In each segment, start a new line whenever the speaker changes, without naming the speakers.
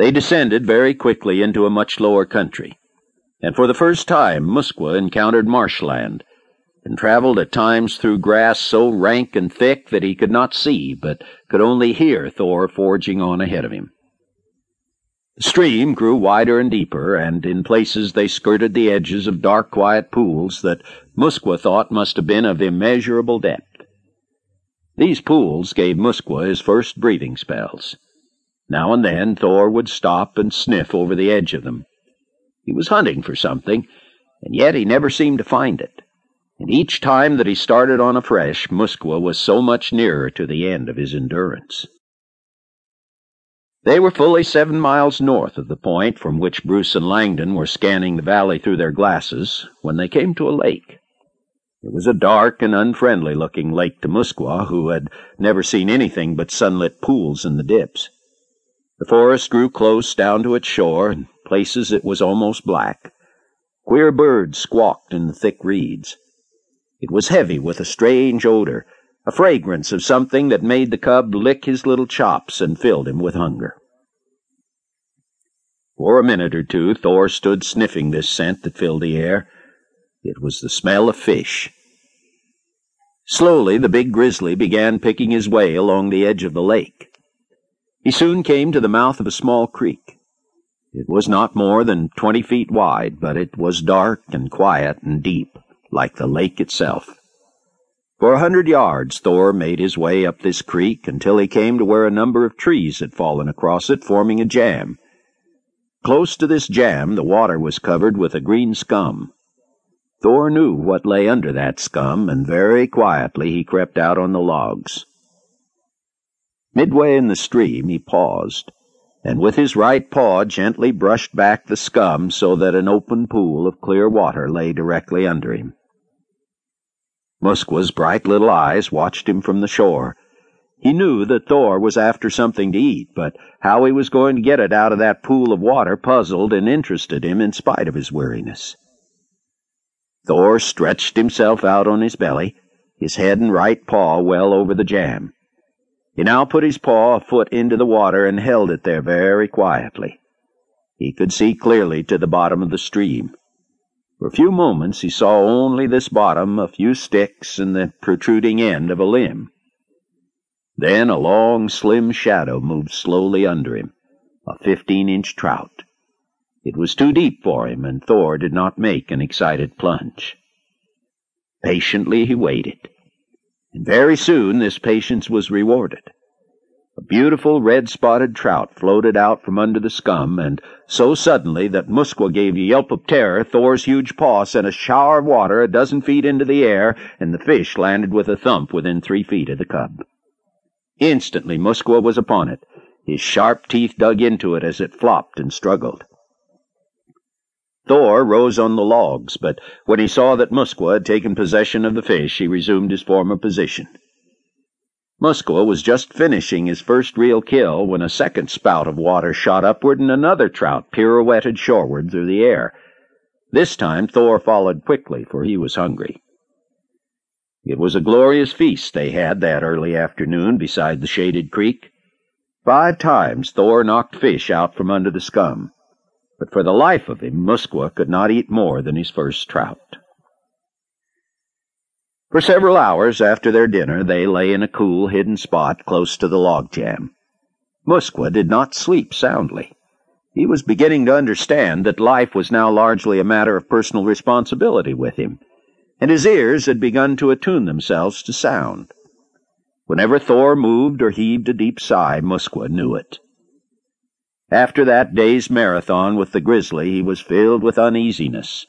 They descended very quickly into a much lower country, and for the first time Muskwa encountered marshland, and traveled at times through grass so rank and thick that he could not see, but could only hear Thor forging on ahead of him. The stream grew wider and deeper, and in places they skirted the edges of dark, quiet pools that Muskwa thought must have been of immeasurable depth. These pools gave Muskwa his first breathing spells. Now and then Thor would stop and sniff over the edge of them. He was hunting for something, and yet he never seemed to find it. And each time that he started on afresh, Muskwa was so much nearer to the end of his endurance. They were fully seven miles north of the point from which Bruce and Langdon were scanning the valley through their glasses when they came to a lake. It was a dark and unfriendly looking lake to Muskwa, who had never seen anything but sunlit pools in the dips. The forest grew close down to its shore, in places it was almost black. Queer birds squawked in the thick reeds. It was heavy with a strange odor, a fragrance of something that made the cub lick his little chops and filled him with hunger. For a minute or two, Thor stood sniffing this scent that filled the air. It was the smell of fish. Slowly, the big grizzly began picking his way along the edge of the lake. He soon came to the mouth of a small creek. It was not more than twenty feet wide, but it was dark and quiet and deep, like the lake itself. For a hundred yards Thor made his way up this creek until he came to where a number of trees had fallen across it, forming a jam. Close to this jam the water was covered with a green scum. Thor knew what lay under that scum, and very quietly he crept out on the logs. Midway in the stream he paused, and with his right paw gently brushed back the scum so that an open pool of clear water lay directly under him. Muskwa's bright little eyes watched him from the shore. He knew that Thor was after something to eat, but how he was going to get it out of that pool of water puzzled and interested him in spite of his weariness. Thor stretched himself out on his belly, his head and right paw well over the jam. He now put his paw a foot into the water and held it there very quietly. He could see clearly to the bottom of the stream. For a few moments he saw only this bottom, a few sticks, and the protruding end of a limb. Then a long, slim shadow moved slowly under him, a fifteen-inch trout. It was too deep for him, and Thor did not make an excited plunge. Patiently he waited. And very soon this patience was rewarded. A beautiful red-spotted trout floated out from under the scum, and so suddenly that Muskwa gave a yelp of terror, Thor's huge paw sent a shower of water a dozen feet into the air, and the fish landed with a thump within three feet of the cub. Instantly Muskwa was upon it. His sharp teeth dug into it as it flopped and struggled. Thor rose on the logs, but when he saw that Muskwa had taken possession of the fish, he resumed his former position. Muskwa was just finishing his first real kill when a second spout of water shot upward and another trout pirouetted shoreward through the air. This time Thor followed quickly, for he was hungry. It was a glorious feast they had that early afternoon beside the shaded creek. Five times Thor knocked fish out from under the scum but for the life of him, Muskwa could not eat more than his first trout. For several hours after their dinner, they lay in a cool, hidden spot close to the log jam. Muskwa did not sleep soundly. He was beginning to understand that life was now largely a matter of personal responsibility with him, and his ears had begun to attune themselves to sound. Whenever Thor moved or heaved a deep sigh, Muskwa knew it. After that day's marathon with the grizzly, he was filled with uneasiness,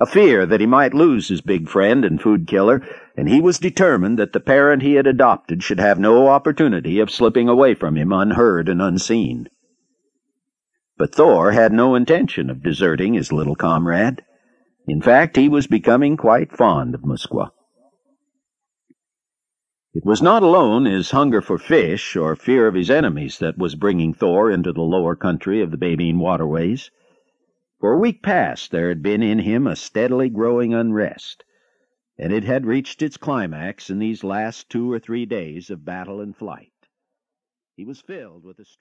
a fear that he might lose his big friend and food killer, and he was determined that the parent he had adopted should have no opportunity of slipping away from him unheard and unseen. But Thor had no intention of deserting his little comrade. In fact, he was becoming quite fond of Muskwa. It was not alone his hunger for fish or fear of his enemies that was bringing Thor into the lower country of the Babine waterways. For a week past there had been in him a steadily growing unrest, and it had reached its climax in these last two or three days of battle and flight. He was filled with a strange